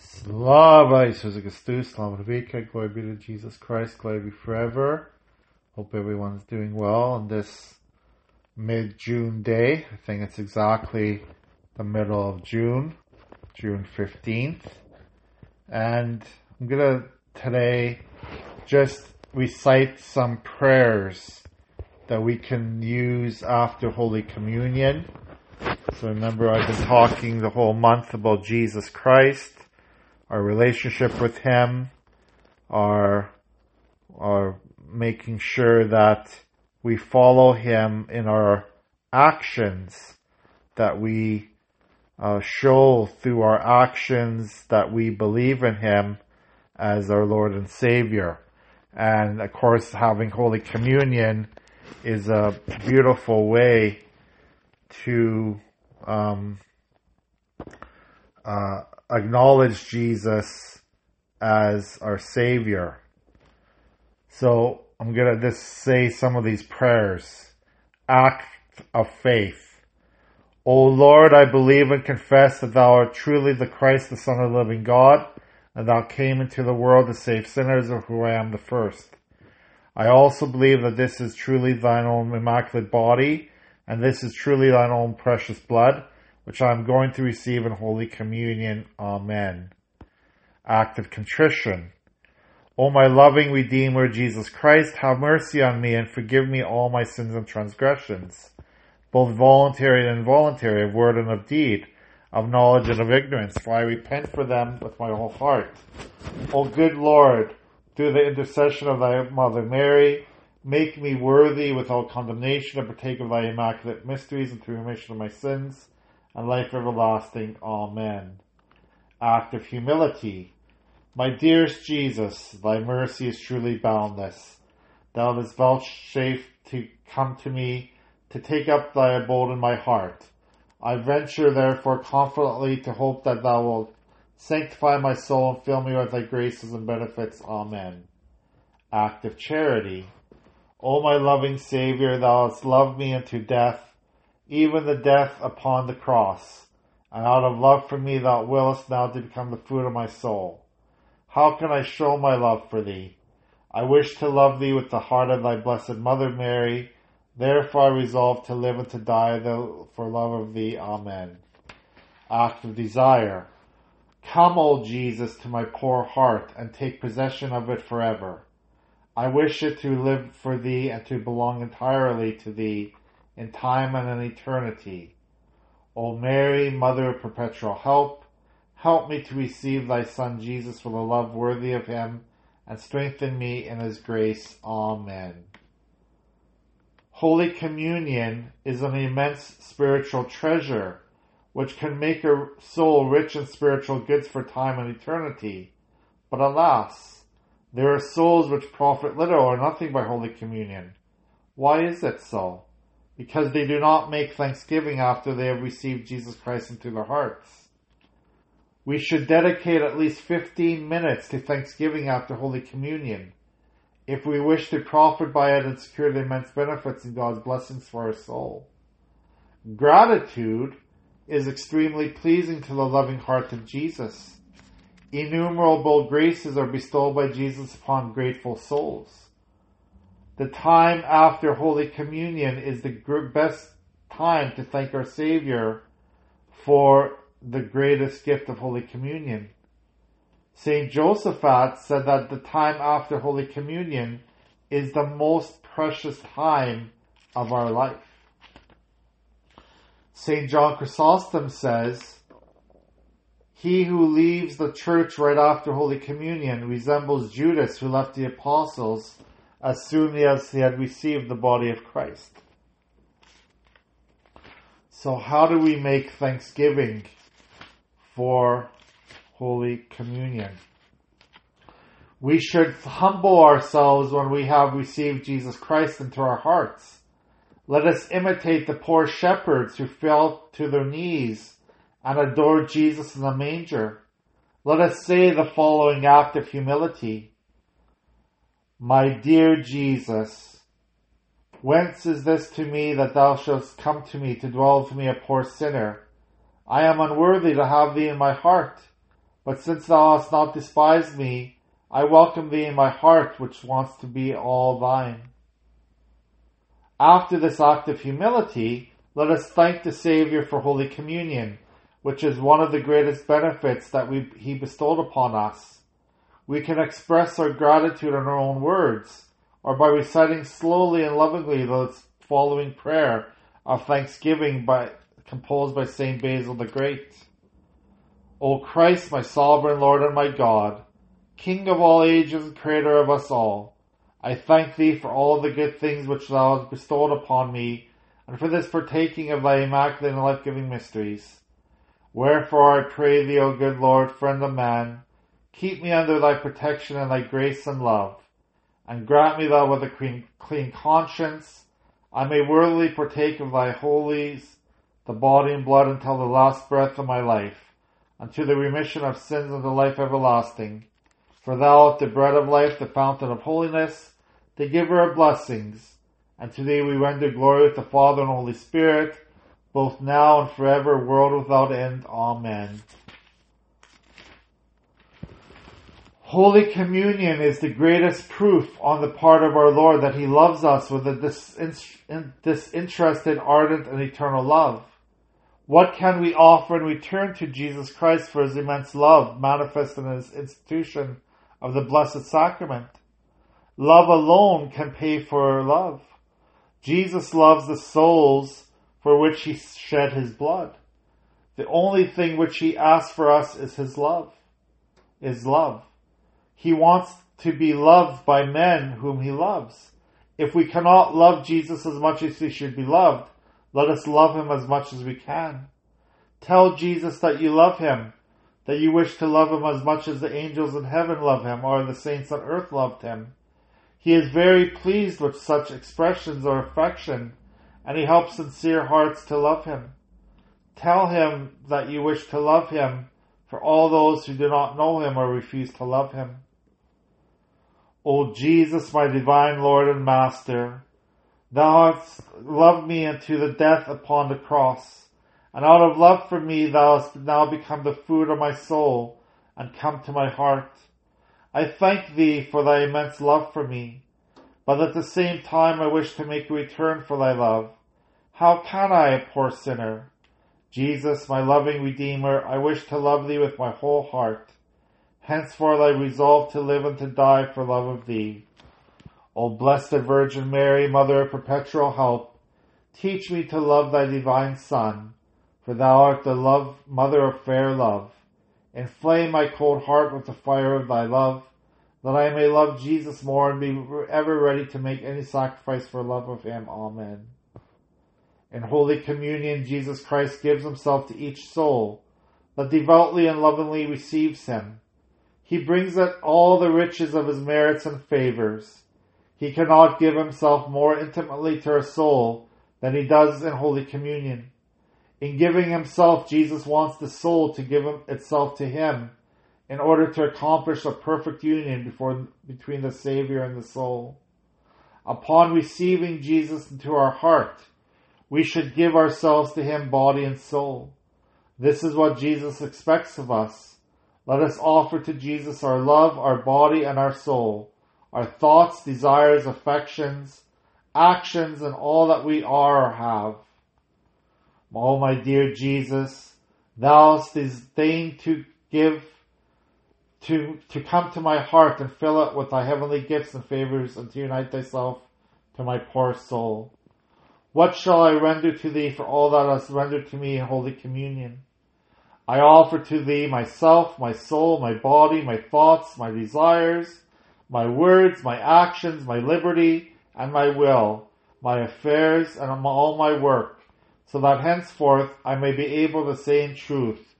Slava Isusa Christus, Slava Vika, glory be to Jesus Christ, glory be forever. Hope everyone's doing well on this mid-June day. I think it's exactly the middle of June, June 15th. And I'm gonna today just recite some prayers that we can use after Holy Communion. So remember I've been talking the whole month about Jesus Christ our relationship with Him, our, our making sure that we follow Him in our actions, that we uh, show through our actions that we believe in Him as our Lord and Savior. And of course, having Holy Communion is a beautiful way to um, uh, acknowledge Jesus as our Savior. So I'm going to just say some of these prayers. Act of faith. O Lord, I believe and confess that thou art truly the Christ, the Son of the living God, and thou came into the world to save sinners, of whom I am the first. I also believe that this is truly thine own immaculate body, and this is truly thine own precious blood, which I am going to receive in Holy Communion. Amen. Act of contrition. O my loving Redeemer Jesus Christ, have mercy on me and forgive me all my sins and transgressions, both voluntary and involuntary, of word and of deed, of knowledge and of ignorance, for I repent for them with my whole heart. O good Lord, through the intercession of thy Mother Mary, make me worthy without condemnation to partake of thy immaculate mysteries and through remission of my sins and life everlasting. Amen. Act of humility. My dearest Jesus, thy mercy is truly boundless. Thou hast vouchsafed to come to me, to take up thy abode in my heart. I venture therefore confidently to hope that thou wilt sanctify my soul and fill me with thy graces and benefits. Amen. Act of charity. O my loving Saviour, thou hast loved me unto death, even the death upon the cross, and out of love for me thou willest now to become the food of my soul. How can I show my love for thee? I wish to love thee with the heart of thy blessed Mother Mary, therefore I resolve to live and to die for love of thee. Amen. Act of desire. Come, O Jesus, to my poor heart, and take possession of it forever. I wish it to live for thee and to belong entirely to thee in time and in eternity. O Mary, Mother of perpetual help, help me to receive thy Son Jesus with a love worthy of him, and strengthen me in his grace. Amen. Holy Communion is an immense spiritual treasure, which can make a soul rich in spiritual goods for time and eternity. But alas, there are souls which profit little or nothing by Holy Communion. Why is it so? Because they do not make thanksgiving after they have received Jesus Christ into their hearts. We should dedicate at least 15 minutes to thanksgiving after Holy Communion if we wish to profit by it and secure the immense benefits and God's blessings for our soul. Gratitude is extremely pleasing to the loving heart of Jesus. Innumerable graces are bestowed by Jesus upon grateful souls. The time after Holy Communion is the best time to thank our Savior for the greatest gift of Holy Communion. Saint Josaphat said that the time after Holy Communion is the most precious time of our life. Saint John Chrysostom says, he who leaves the church right after Holy Communion resembles Judas who left the apostles as soon as he had received the body of Christ. So, how do we make thanksgiving for Holy Communion? We should humble ourselves when we have received Jesus Christ into our hearts. Let us imitate the poor shepherds who fell to their knees and adored Jesus in the manger. Let us say the following act of humility. My dear Jesus, whence is this to me that thou shouldst come to me to dwell with me a poor sinner? I am unworthy to have thee in my heart, But since thou hast not despised me, I welcome thee in my heart, which wants to be all thine. After this act of humility, let us thank the Savior for Holy Communion, which is one of the greatest benefits that we, He bestowed upon us. We can express our gratitude in our own words, or by reciting slowly and lovingly the following prayer of thanksgiving by, composed by Saint Basil the Great. O Christ, my sovereign Lord and my God, King of all ages and creator of us all, I thank thee for all the good things which thou hast bestowed upon me, and for this partaking of thy immaculate and life-giving mysteries. Wherefore I pray thee, O good Lord, friend of man, keep me under thy protection and thy grace and love, and grant me thou with a clean, clean conscience, I may worthily partake of thy holies, the body and blood until the last breath of my life unto the remission of sins and the life everlasting. For thou art the bread of life, the fountain of holiness, the giver of blessings. And to thee we render glory with the Father and Holy Spirit, both now and forever, world without end. Amen. Holy Communion is the greatest proof on the part of our Lord that He loves us with a disinterested, ardent, and eternal love. What can we offer in return to Jesus Christ for his immense love manifest in his institution of the Blessed Sacrament? Love alone can pay for love. Jesus loves the souls for which he shed his blood. The only thing which he asks for us is his love, is love. He wants to be loved by men whom he loves. If we cannot love Jesus as much as he should be loved, let us love him as much as we can. Tell Jesus that you love him, that you wish to love him as much as the angels in heaven love him or the saints on earth loved him. He is very pleased with such expressions of affection, and he helps sincere hearts to love him. Tell him that you wish to love him for all those who do not know him or refuse to love him. O Jesus, my divine Lord and Master, Thou hast loved me unto the death upon the cross, and out of love for me thou hast now become the food of my soul, and come to my heart. I thank thee for thy immense love for me, but at the same time I wish to make a return for thy love. How can I, a poor sinner? Jesus, my loving Redeemer, I wish to love thee with my whole heart. Henceforth I resolve to live and to die for love of thee. O blessed Virgin Mary, Mother of perpetual help, teach me to love thy divine Son, for thou art the love, mother of fair love. Inflame my cold heart with the fire of thy love, that I may love Jesus more and be ever ready to make any sacrifice for love of him. Amen. In Holy Communion, Jesus Christ gives himself to each soul that devoutly and lovingly receives him. He brings it all the riches of his merits and favors he cannot give himself more intimately to our soul than he does in Holy Communion. In giving himself, Jesus wants the soul to give itself to him in order to accomplish a perfect union before, between the Savior and the soul. Upon receiving Jesus into our heart, we should give ourselves to him body and soul. This is what Jesus expects of us. Let us offer to Jesus our love, our body, and our soul our thoughts, desires, affections, actions, and all that we are or have. Oh, my dear Jesus, thou hast disdained to give, to, to come to my heart and fill it with thy heavenly gifts and favors and to unite thyself to my poor soul. What shall I render to thee for all that hast rendered to me in Holy Communion? I offer to thee myself, my soul, my body, my thoughts, my desires, my words, my actions, my liberty, and my will, my affairs, and all my work, so that henceforth I may be able to say in truth,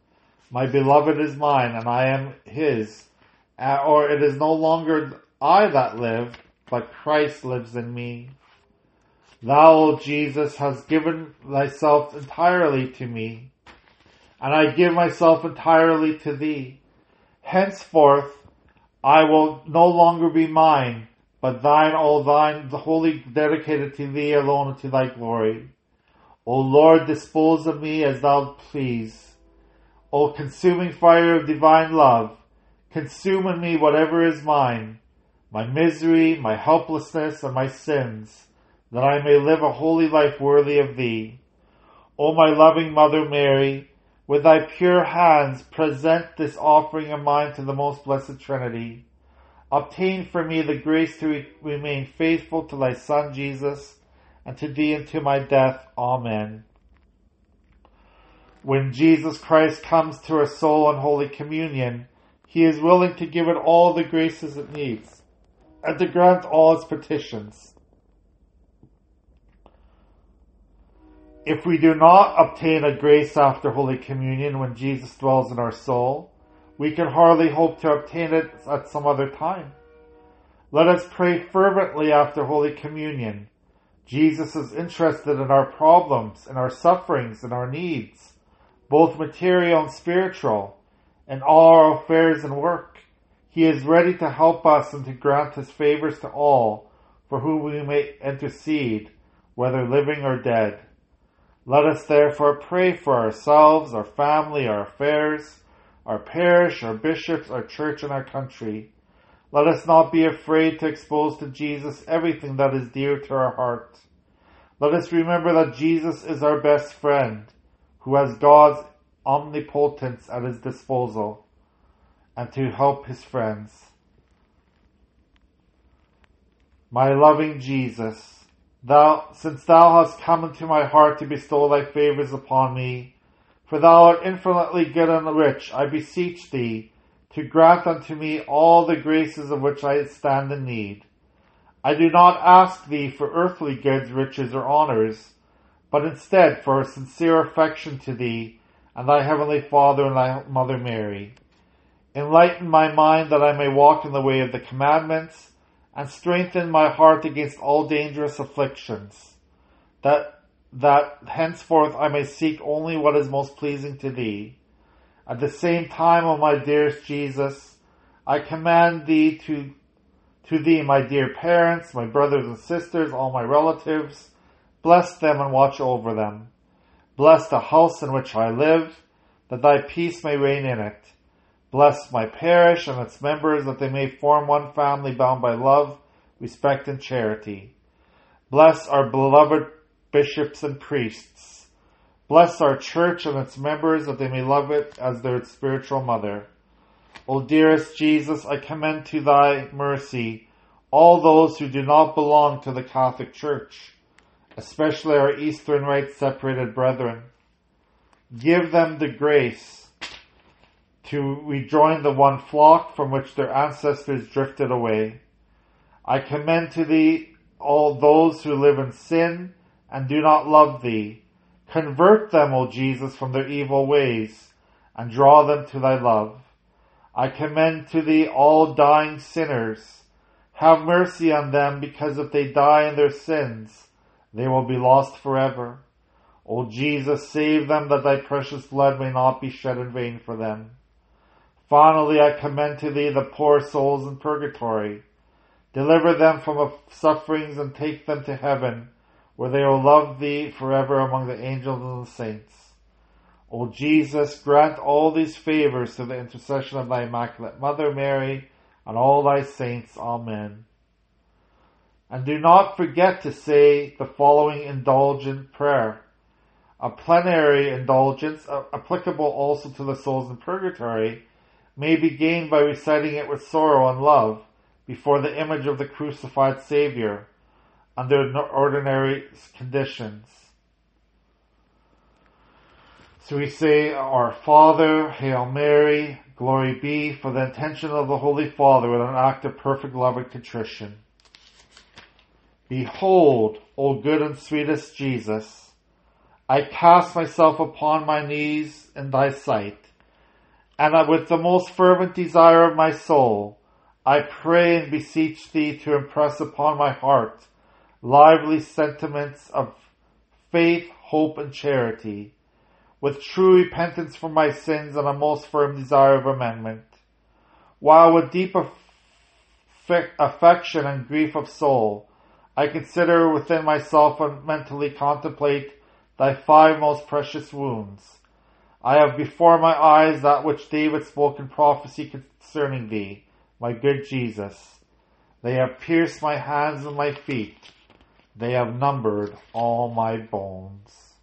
My beloved is mine, and I am his, or it is no longer I that live, but Christ lives in me. Thou, O Jesus, hast given thyself entirely to me, and I give myself entirely to thee. Henceforth, I will no longer be mine, but thine, all thine, the wholly dedicated to thee alone and to thy glory. O Lord, dispose of me as thou please. O consuming fire of divine love, consume in me whatever is mine, my misery, my helplessness, and my sins, that I may live a holy life worthy of thee. O my loving Mother Mary, with thy pure hands present this offering of mine to the most blessed Trinity. Obtain for me the grace to remain faithful to thy Son Jesus, and to thee unto my death. Amen. When Jesus Christ comes to our soul in Holy Communion, he is willing to give it all the graces it needs, and to grant all its petitions. If we do not obtain a grace after Holy Communion when Jesus dwells in our soul, we can hardly hope to obtain it at some other time. Let us pray fervently after Holy Communion. Jesus is interested in our problems, in our sufferings, in our needs, both material and spiritual, in all our affairs and work. He is ready to help us and to grant his favors to all for whom we may intercede, whether living or dead. Let us therefore pray for ourselves, our family, our affairs, our parish, our bishops, our church, and our country. Let us not be afraid to expose to Jesus everything that is dear to our heart. Let us remember that Jesus is our best friend, who has God's omnipotence at his disposal, and to help his friends. My loving Jesus, Thou, since thou hast come into my heart to bestow thy favors upon me, for thou art infinitely good and rich, I beseech thee to grant unto me all the graces of which I stand in need. I do not ask thee for earthly goods, riches, or honors, but instead for a sincere affection to thee and thy heavenly Father and thy Mother Mary. Enlighten my mind that I may walk in the way of the commandments and strengthen my heart against all dangerous afflictions, that, that henceforth I may seek only what is most pleasing to thee. At the same time, O my dearest Jesus, I command thee to, to thee, my dear parents, my brothers and sisters, all my relatives, bless them and watch over them. Bless the house in which I live, that thy peace may reign in it. Bless my parish and its members that they may form one family bound by love, respect, and charity. Bless our beloved bishops and priests. Bless our church and its members that they may love it as their spiritual mother. O dearest Jesus, I commend to thy mercy all those who do not belong to the Catholic Church, especially our Eastern Rite separated brethren. Give them the grace to rejoin the one flock from which their ancestors drifted away. I commend to thee all those who live in sin and do not love thee. Convert them, O Jesus, from their evil ways and draw them to thy love. I commend to thee all dying sinners. Have mercy on them because if they die in their sins, they will be lost forever. O Jesus, save them that thy precious blood may not be shed in vain for them. Finally, I commend to thee the poor souls in purgatory. Deliver them from sufferings and take them to heaven, where they will love thee forever among the angels and the saints. O Jesus, grant all these favors through the intercession of thy Immaculate Mother Mary and all thy saints. Amen. And do not forget to say the following indulgent prayer. A plenary indulgence, applicable also to the souls in purgatory, may be gained by reciting it with sorrow and love before the image of the crucified Savior under ordinary conditions. So we say, Our Father, Hail Mary, glory be for the intention of the Holy Father with an act of perfect love and contrition. Behold, O good and sweetest Jesus, I cast myself upon my knees in thy sight and with the most fervent desire of my soul, I pray and beseech thee to impress upon my heart lively sentiments of faith, hope, and charity, with true repentance for my sins and a most firm desire of amendment, while with deep affection and grief of soul, I consider within myself and mentally contemplate thy five most precious wounds I have before my eyes that which David spoke in prophecy concerning thee, my good Jesus. They have pierced my hands and my feet. They have numbered all my bones.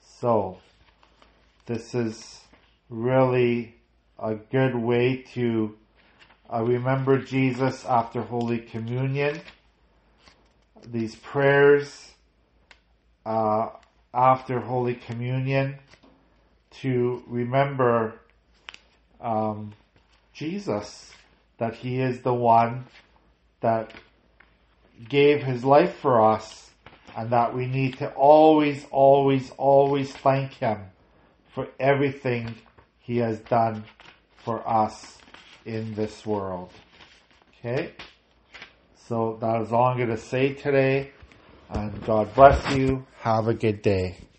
So, this is really a good way to uh, remember Jesus after Holy Communion. These prayers uh, after Holy Communion to remember um, Jesus, that He is the one that gave His life for us, and that we need to always, always, always thank Him for everything He has done for us in this world. Okay? So that is all I'm going to say today. And God bless you. Have a good day.